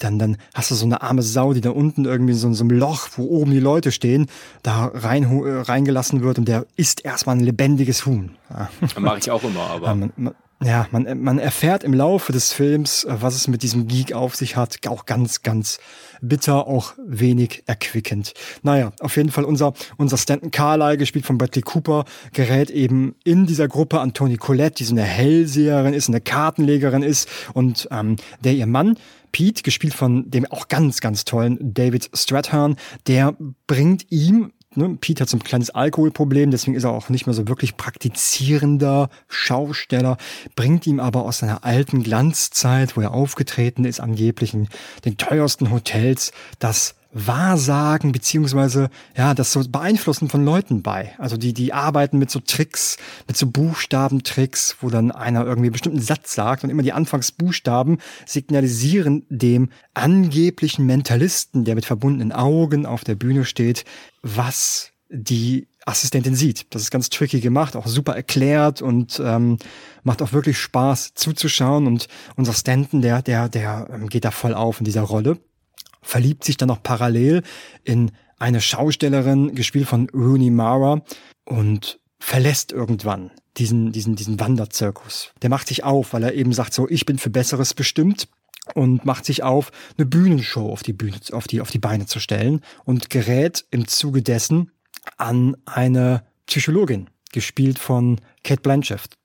dann, dann hast du so eine arme Sau, die da unten irgendwie so in so einem Loch, wo oben die Leute stehen, da rein, äh, reingelassen wird und der isst erstmal ein lebendiges Huhn. Ja. Mache ich auch immer, aber. Ja, man, man, ja, man, man erfährt im Laufe des Films, äh, was es mit diesem Geek auf sich hat, auch ganz, ganz bitter, auch wenig erquickend. Naja, auf jeden Fall unser, unser Stanton Carlyle, gespielt von Bradley Cooper, gerät eben in dieser Gruppe an Toni Collette, die so eine Hellseherin ist, eine Kartenlegerin ist und ähm, der ihr Mann, Pete, gespielt von dem auch ganz, ganz tollen David Strathern, der bringt ihm Ne, Pete hat so ein kleines Alkoholproblem, deswegen ist er auch nicht mehr so wirklich praktizierender Schausteller, bringt ihm aber aus seiner alten Glanzzeit, wo er aufgetreten ist, angeblich in den teuersten Hotels, das Wahrsagen beziehungsweise ja das so Beeinflussen von Leuten bei. Also die die arbeiten mit so Tricks, mit so Buchstabentricks, wo dann einer irgendwie einen bestimmten Satz sagt und immer die Anfangsbuchstaben signalisieren dem angeblichen Mentalisten, der mit verbundenen Augen auf der Bühne steht, was die Assistentin sieht. Das ist ganz tricky gemacht, auch super erklärt und ähm, macht auch wirklich Spaß zuzuschauen. Und unser Stanton, der, der, der ähm, geht da voll auf in dieser Rolle verliebt sich dann noch parallel in eine Schaustellerin, gespielt von Rooney Mara, und verlässt irgendwann diesen, diesen, diesen Wanderzirkus. Der macht sich auf, weil er eben sagt so, ich bin für Besseres bestimmt und macht sich auf, eine Bühnenshow auf die Bühne, auf die, auf die Beine zu stellen und gerät im Zuge dessen an eine Psychologin, gespielt von Kate Blanchett.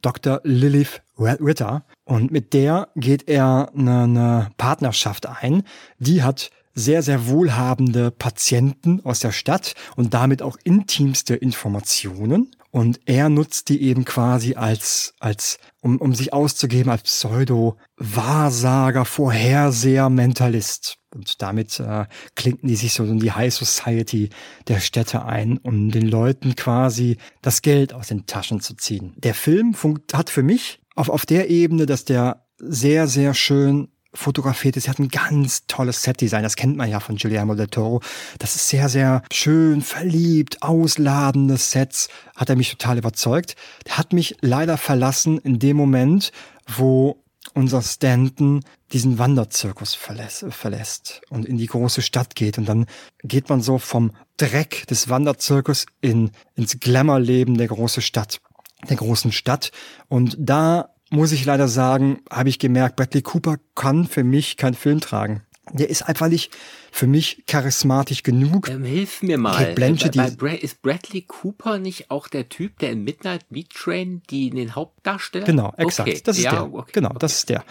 Dr. Lilith Ritter. Und mit der geht er eine, eine Partnerschaft ein. Die hat sehr, sehr wohlhabende Patienten aus der Stadt und damit auch intimste Informationen. Und er nutzt die eben quasi als, als, um, um sich auszugeben als Pseudo-Wahrsager, Vorherseher, Mentalist. Und damit äh, klinken die sich so in die High Society der Städte ein, um den Leuten quasi das Geld aus den Taschen zu ziehen. Der Film hat für mich auf, auf der Ebene, dass der sehr, sehr schön fotografiert ist. Er hat ein ganz tolles Setdesign. Das kennt man ja von Guillermo del Toro. Das ist sehr, sehr schön, verliebt, ausladende Sets. Hat er mich total überzeugt. Der hat mich leider verlassen in dem Moment, wo unser Stanton diesen Wanderzirkus verlässt, verlässt und in die große Stadt geht. Und dann geht man so vom Dreck des Wanderzirkus in, ins Glamourleben der großen Stadt, der großen Stadt. Und da muss ich leider sagen, habe ich gemerkt, Bradley Cooper kann für mich keinen Film tragen. Der ist einfach nicht für mich charismatisch genug. Ähm, hilf mir mal. Kate Blanchett, Bei- bei ist Bradley Cooper nicht auch der Typ, der in Midnight Meat Train die den Hauptdarsteller? Genau, exakt. Okay. Das ist ja, der. Okay. Genau, das ist der.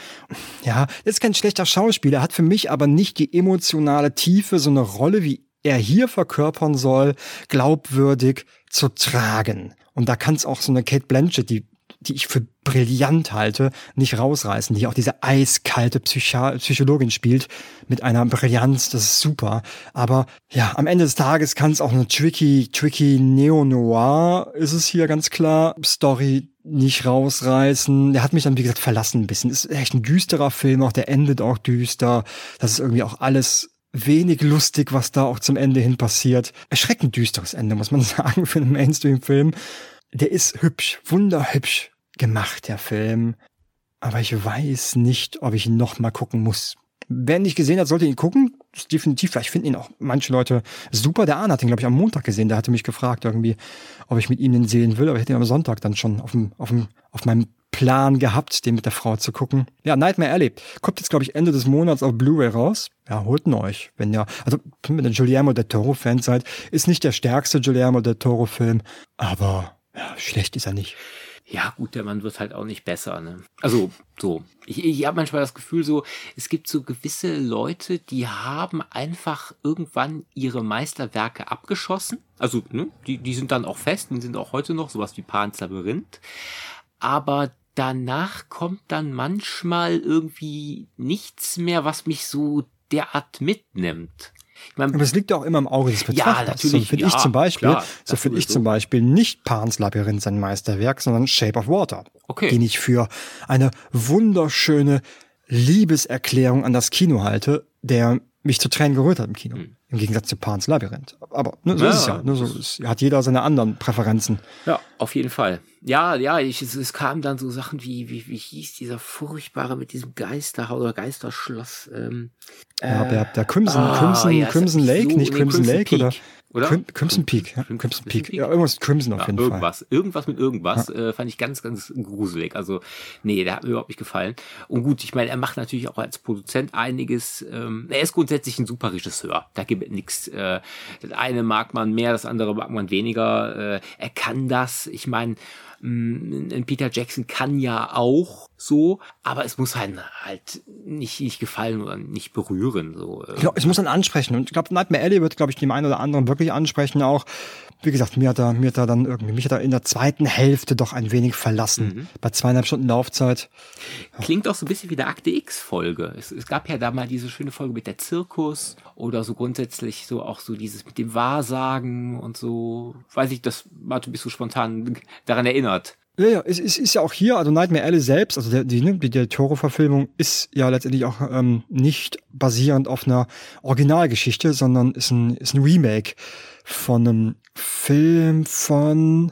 Ja, das ist kein schlechter Schauspieler, hat für mich aber nicht die emotionale Tiefe, so eine Rolle wie er hier verkörpern soll, glaubwürdig zu tragen. Und da kann es auch so eine Kate Blanchett, die die ich für brillant halte, nicht rausreißen, die auch diese eiskalte Psycha Psychologin spielt mit einer Brillanz, das ist super. Aber ja, am Ende des Tages kann es auch eine tricky, tricky Neo-Noir, ist es hier ganz klar, Story nicht rausreißen. Der hat mich dann, wie gesagt, verlassen ein bisschen. Ist echt ein düsterer Film, auch der endet auch düster. Das ist irgendwie auch alles wenig lustig, was da auch zum Ende hin passiert. Erschreckend düsteres Ende, muss man sagen, für einen Mainstream-Film. Der ist hübsch, wunderhübsch gemacht, der Film. Aber ich weiß nicht, ob ich ihn noch mal gucken muss. Wer ihn nicht gesehen hat, sollte ihn gucken. Definitiv, vielleicht finden ihn auch manche Leute super. Der Arne hat ihn, glaube ich, am Montag gesehen. Der hatte mich gefragt irgendwie, ob ich mit ihm den sehen will. Aber ich hätte ihn am Sonntag dann schon auf, dem, auf, dem, auf meinem Plan gehabt, den mit der Frau zu gucken. Ja, Nightmare Alley. Kommt jetzt, glaube ich, Ende des Monats auf Blu-ray raus. Ja, holt ihn euch. Wenn ihr, also, wenn ihr Guillermo del Toro-Fan seid, ist nicht der stärkste Guillermo del Toro-Film, aber ja, schlecht ist er nicht. Ja, gut, der Mann wird halt auch nicht besser. Ne? Also so, ich, ich habe manchmal das Gefühl, so es gibt so gewisse Leute, die haben einfach irgendwann ihre Meisterwerke abgeschossen. Also ne, die, die sind dann auch fest und sind auch heute noch sowas wie Pans Labyrinth. Aber danach kommt dann manchmal irgendwie nichts mehr, was mich so derart mitnimmt. Ich mein, Aber es liegt ja auch immer im Auge des Betrachters. Ja, natürlich. So finde ja, ich zum Beispiel, klar, so finde ich zum Beispiel nicht Pans Labyrinth sein Meisterwerk, sondern Shape of Water. Okay. Den ich für eine wunderschöne Liebeserklärung an das Kino halte, der mich zu Tränen gerührt hat im Kino. Hm. Im Gegensatz zu Pans Labyrinth. Aber ne, so ja, ist es ja. Ne, so ist, hat jeder seine anderen Präferenzen. Ja, auf jeden Fall. Ja, ja, ich, es, es kamen dann so Sachen wie, wie, wie hieß dieser furchtbare mit diesem Geisterhaus oder Geisterschloss. Ähm, ja, der, der Crimson, oh, Crimson, ja, Crimson Lake, so, nicht Crimson, Crimson Lake, Peak. oder? Oder? Crim Crimson Peak, ja. Crimson, Crimson Peak. Ja, irgendwas Crimson auf ja, jeden irgendwas. Fall. Irgendwas mit irgendwas ja. äh, fand ich ganz, ganz gruselig. Also, nee, der hat mir überhaupt nicht gefallen. Und gut, ich meine, er macht natürlich auch als Produzent einiges. Ähm, er ist grundsätzlich ein super Regisseur. Da gibt es nichts. Äh, das eine mag man mehr, das andere mag man weniger. Äh, er kann das. Ich meine, ein Peter Jackson kann ja auch so, aber es muss halt, halt nicht, nicht gefallen oder nicht berühren. So. Genau, es muss dann ansprechen. Und ich glaube, Nightmare Alley wird, glaube ich, dem einen oder anderen wirklich ansprechen auch. Wie gesagt, mir hat er, mir hat er dann irgendwie, mich hat er in der zweiten Hälfte doch ein wenig verlassen. Mhm. Bei zweieinhalb Stunden Laufzeit. Klingt auch so ein bisschen wie der Akte X-Folge. Es, es gab ja da mal diese schöne Folge mit der Zirkus oder so grundsätzlich so auch so dieses mit dem Wahrsagen und so. Weiß ich, das war du bist so spontan daran erinnert. Ja, ja, es, es ist ja auch hier, also Nightmare Alley selbst, also der, die, ne, die der Toro-Verfilmung ist ja letztendlich auch ähm, nicht basierend auf einer Originalgeschichte, sondern ist ein, ist ein Remake von einem Film von,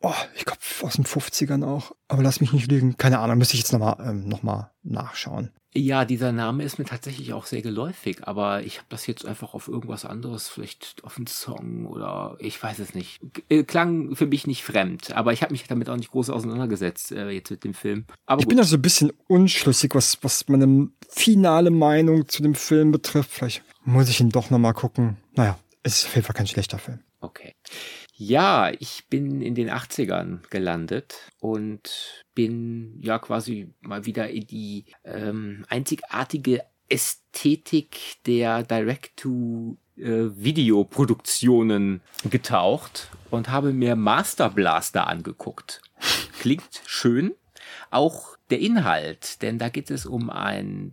oh, ich glaube aus den 50ern auch, aber lass mich nicht lügen, keine Ahnung, müsste ich jetzt nochmal ähm, noch mal nachschauen. Ja, dieser Name ist mir tatsächlich auch sehr geläufig, aber ich habe das jetzt einfach auf irgendwas anderes, vielleicht auf einen Song oder ich weiß es nicht. Äh, klang für mich nicht fremd, aber ich habe mich damit auch nicht groß auseinandergesetzt äh, jetzt mit dem Film. Aber ich gut. bin also ein bisschen unschlüssig, was, was meine finale Meinung zu dem Film betrifft. Vielleicht muss ich ihn doch nochmal gucken. Naja, es ist auf jeden Fall kein schlechter Film. Okay. Ja, ich bin in den 80ern gelandet und bin ja quasi mal wieder in die ähm, einzigartige Ästhetik der Direct-to-Video-Produktionen getaucht und habe mir Master Blaster angeguckt. Klingt schön. Auch der Inhalt, denn da geht es um ein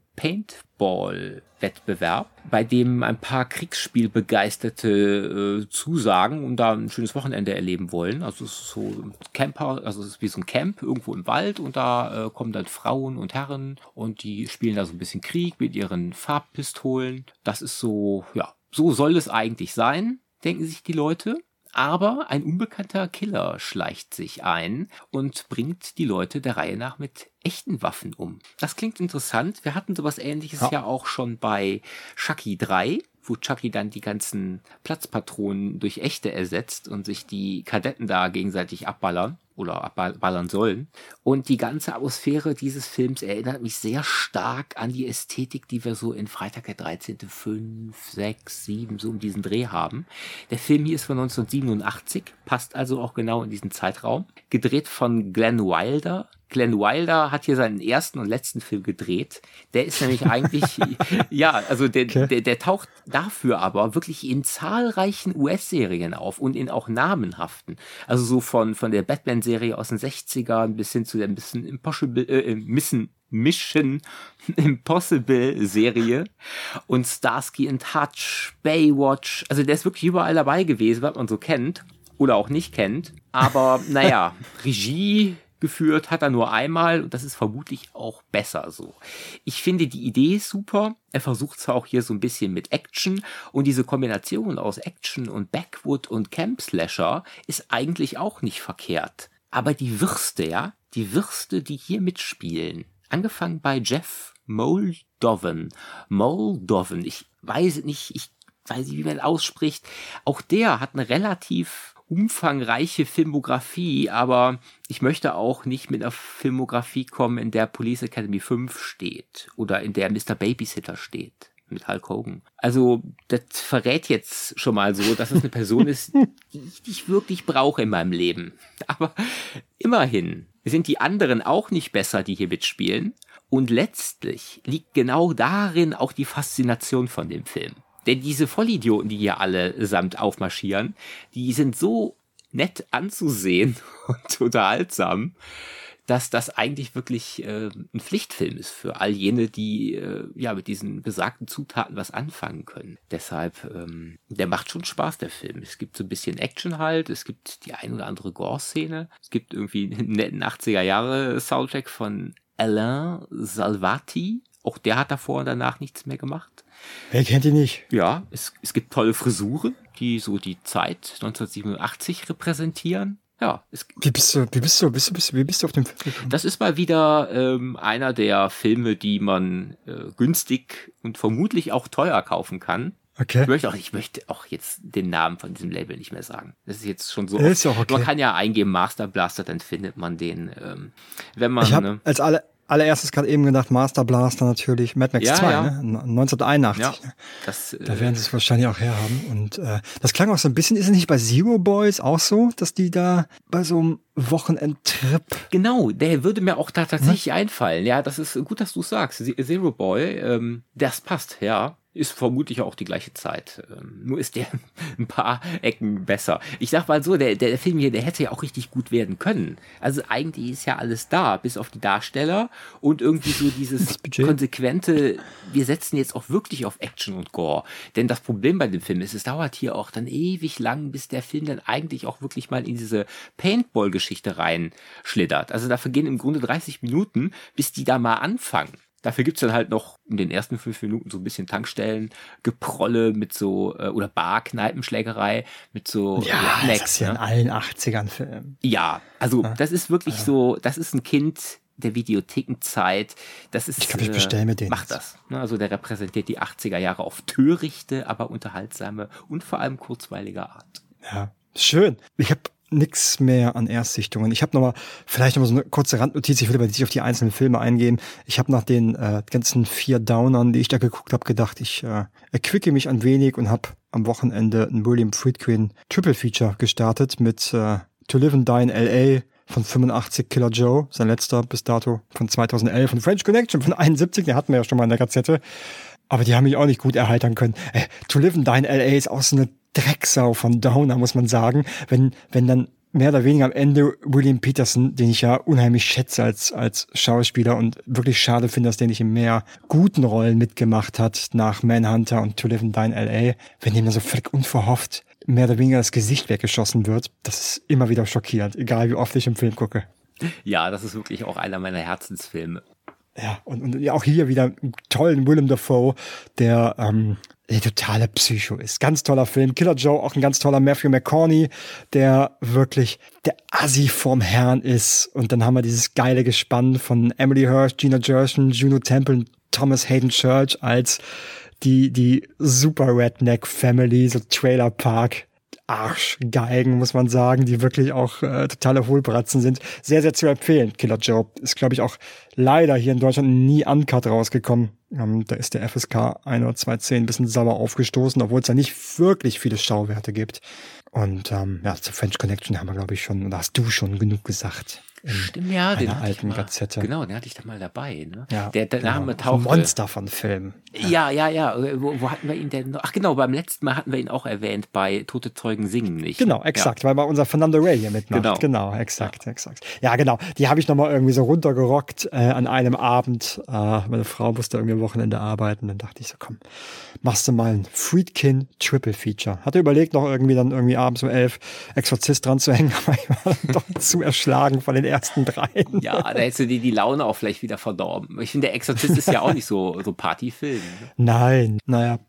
Paintball-Wettbewerb, bei dem ein paar Kriegsspielbegeisterte äh, zusagen und da ein schönes Wochenende erleben wollen. Also es ist so ein Camper, also es ist wie so ein Camp irgendwo im Wald und da äh, kommen dann Frauen und Herren und die spielen da so ein bisschen Krieg mit ihren Farbpistolen. Das ist so, ja, so soll es eigentlich sein, denken sich die Leute aber ein unbekannter Killer schleicht sich ein und bringt die Leute der Reihe nach mit echten Waffen um. Das klingt interessant. Wir hatten sowas ähnliches ja, ja auch schon bei Chucky 3 wo Chucky dann die ganzen Platzpatronen durch echte ersetzt und sich die Kadetten da gegenseitig abballern oder abballern sollen. Und die ganze Atmosphäre dieses Films erinnert mich sehr stark an die Ästhetik, die wir so in Freitag der 13., 5, 6, 7, so um diesen Dreh haben. Der Film hier ist von 1987, passt also auch genau in diesen Zeitraum. Gedreht von Glenn Wilder, Glenn Wilder hat hier seinen ersten und letzten Film gedreht. Der ist nämlich eigentlich, ja, also der, okay. der, der taucht dafür aber wirklich in zahlreichen US-Serien auf und in auch namenhaften. Also so von, von der Batman-Serie aus den 60ern bis hin zu der bisschen Impossible, äh, Missen, Mission Impossible Serie und Starsky and Hutch, Baywatch. Also der ist wirklich überall dabei gewesen, was man so kennt oder auch nicht kennt. Aber naja, Regie geführt hat er nur einmal und das ist vermutlich auch besser so. Ich finde die Idee super. Er versucht zwar auch hier so ein bisschen mit Action und diese Kombination aus Action und Backwood und Camp Slasher ist eigentlich auch nicht verkehrt. Aber die Würste, ja, die Würste, die hier mitspielen, angefangen bei Jeff Moldovan, Moldovan, ich weiß nicht, ich weiß nicht, wie man ausspricht, auch der hat eine relativ umfangreiche Filmografie, aber ich möchte auch nicht mit einer Filmografie kommen, in der Police Academy 5 steht oder in der Mr. Babysitter steht mit Hulk Hogan. Also das verrät jetzt schon mal so, dass es eine Person ist, die ich wirklich brauche in meinem Leben. Aber immerhin sind die anderen auch nicht besser, die hier mitspielen. Und letztlich liegt genau darin auch die Faszination von dem Film. Denn diese Vollidioten, die hier alle samt aufmarschieren, die sind so nett anzusehen und unterhaltsam, dass das eigentlich wirklich äh, ein Pflichtfilm ist für all jene, die äh, ja mit diesen besagten Zutaten was anfangen können. Deshalb, ähm, der macht schon Spaß, der Film. Es gibt so ein bisschen Action halt, es gibt die ein oder andere Gore-Szene, es gibt irgendwie einen netten 80er Jahre Soundtrack von Alain Salvati. Auch der hat davor und danach nichts mehr gemacht. Wer kennt ihn nicht? Ja, es, es gibt tolle Frisuren, die so die Zeit 1987 repräsentieren. Ja, es, wie bist du, wie bist du, bist du, bist du, wie bist du auf dem Film gekommen? Das ist mal wieder ähm, einer der Filme, die man äh, günstig und vermutlich auch teuer kaufen kann. Okay. Ich möchte auch, ich möchte auch jetzt den Namen von diesem Label nicht mehr sagen. Das ist jetzt schon so. Ist auch okay. Man kann ja eingeben Master Blaster, dann findet man den. Ähm, wenn man. Ich hab, ne, als alle allererstes gerade eben gedacht, Master Blaster natürlich, Mad Max ja, 2, ja. Ne? 1981. Ja, ne? das, äh, da werden sie es wahrscheinlich auch herhaben. Und äh, das klang auch so ein bisschen, ist es nicht bei Zero Boys auch so, dass die da bei so einem Wochenendtrip. Genau, der würde mir auch da tatsächlich hm? einfallen. Ja, das ist gut, dass du sagst. Zero Boy, ähm, das passt, ja ist vermutlich auch die gleiche Zeit. Ähm, nur ist der ein paar Ecken besser. Ich sag mal so, der, der Film hier, der hätte ja auch richtig gut werden können. Also eigentlich ist ja alles da, bis auf die Darsteller und irgendwie so dieses konsequente, wir setzen jetzt auch wirklich auf Action und Gore. Denn das Problem bei dem Film ist, es dauert hier auch dann ewig lang, bis der Film dann eigentlich auch wirklich mal in diese Paintball-Geschichte reinschlittert. Also dafür gehen im Grunde 30 Minuten, bis die da mal anfangen. Dafür gibt's dann halt noch in den ersten fünf Minuten so ein bisschen Tankstellen, Geprolle mit so, äh, oder Bar-Kneipenschlägerei mit so ja, Rednecks, das ist ja ne? in allen 80ern Filmen. Ja, also ja. das ist wirklich ja. so, das ist ein Kind der Videothekenzeit. Das ist, ich glaube, ich bestelle mir den. Macht das. Ne? Also der repräsentiert die 80er Jahre auf törichte, aber unterhaltsame und vor allem kurzweilige Art. Ja, schön. Ich habe nix mehr an Erstsichtungen. Ich habe noch mal vielleicht noch mal so eine kurze Randnotiz. Ich will aber nicht auf die einzelnen Filme eingehen. Ich habe nach den äh, ganzen vier Downern, die ich da geguckt habe, gedacht, ich äh, erquicke mich ein wenig und habe am Wochenende ein William Friedkin Triple Feature gestartet mit äh, To Live and Die in L.A. von 85 Killer Joe, sein letzter bis dato von 2011 und French Connection von 71, den hatten wir ja schon mal in der Gazette. Aber die haben mich auch nicht gut erheitern können. Äh, to Live and Die in L.A. ist auch so eine Drecksau von Downer, muss man sagen. Wenn, wenn dann mehr oder weniger am Ende William Peterson, den ich ja unheimlich schätze als, als Schauspieler und wirklich schade finde, dass der nicht in mehr guten Rollen mitgemacht hat nach Manhunter und To Live and Die in L.A., wenn dem dann so völlig unverhofft mehr oder weniger das Gesicht weggeschossen wird, das ist immer wieder schockierend, egal wie oft ich im Film gucke. Ja, das ist wirklich auch einer meiner Herzensfilme. Ja, und, und ja, auch hier wieder einen tollen Willem Dafoe, der ähm, der totale Psycho ist. Ganz toller Film. Killer Joe, auch ein ganz toller Matthew McConaughey, der wirklich der Assi vorm Herrn ist. Und dann haben wir dieses geile Gespann von Emily Hirsch, Gina Gershon, Juno Temple Thomas Hayden Church als die, die Super Redneck Family, so Trailer Park. Arschgeigen, muss man sagen, die wirklich auch äh, totale Hohlbratzen sind. Sehr, sehr zu empfehlen. Killer Joe ist, glaube ich, auch leider hier in Deutschland nie uncut rausgekommen. Ähm, da ist der FSK 1 oder 210 ein bisschen sauer aufgestoßen, obwohl es ja nicht wirklich viele Schauwerte gibt. Und ähm, ja, zur French Connection haben wir, glaube ich, schon, oder hast du schon genug gesagt. Stimmt, ja, den einer ich alten mal, Gazette. Genau, den hatte ich da mal dabei. Ne? Ja, der, der genau. Name Ein tauchte. Monster von Film. Ja, ja, ja. Wo, wo hatten wir ihn denn noch? Ach genau, beim letzten Mal hatten wir ihn auch erwähnt bei Tote Zeugen singen nicht. Genau, exakt, weil mal unser Fernando Ray hier mitmacht. Genau. Genau, exakt, exakt. Ja, genau. Die habe ich nochmal irgendwie so runtergerockt äh, an einem Abend. Äh, meine Frau musste irgendwie am Wochenende arbeiten. Dann dachte ich so, komm, machst du mal ein Friedkin Triple Feature. Hatte überlegt, noch irgendwie dann irgendwie abends um elf Exorzist dran zu hängen, aber ich war dann doch zu erschlagen von den ersten dreien. Ja, da hättest du dir die Laune auch vielleicht wieder verdorben. Ich finde, der Exorzist ist ja auch nicht so, so Partyfilm. ne? Nein, naja.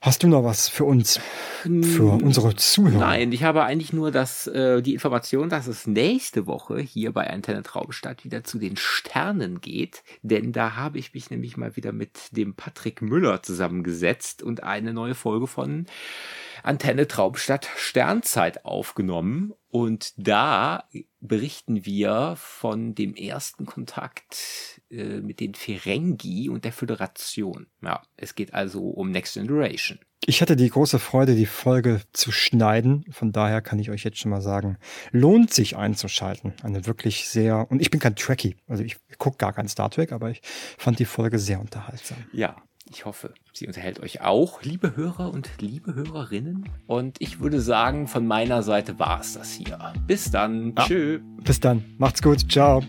Hast du noch was für uns, für unsere Zuhörer? Nein, ich habe eigentlich nur das, äh, die Information, dass es nächste Woche hier bei Antenne Traumstadt wieder zu den Sternen geht. Denn da habe ich mich nämlich mal wieder mit dem Patrick Müller zusammengesetzt und eine neue Folge von Antenne Traumstadt Sternzeit aufgenommen. Und da berichten wir von dem ersten Kontakt äh, mit den Ferengi und der Föderation. Ja, es geht also um Next Generation. Ich hatte die große Freude, die Folge zu schneiden. Von daher kann ich euch jetzt schon mal sagen, lohnt sich einzuschalten. Eine wirklich sehr, und ich bin kein Trekkie, also ich gucke gar kein Star Trek, aber ich fand die Folge sehr unterhaltsam. Ja, ich hoffe, sie unterhält euch auch, liebe Hörer und liebe Hörerinnen. Und ich würde sagen, von meiner Seite war es das hier. Bis dann. Ja. Tschö. Bis dann, macht's gut, ciao.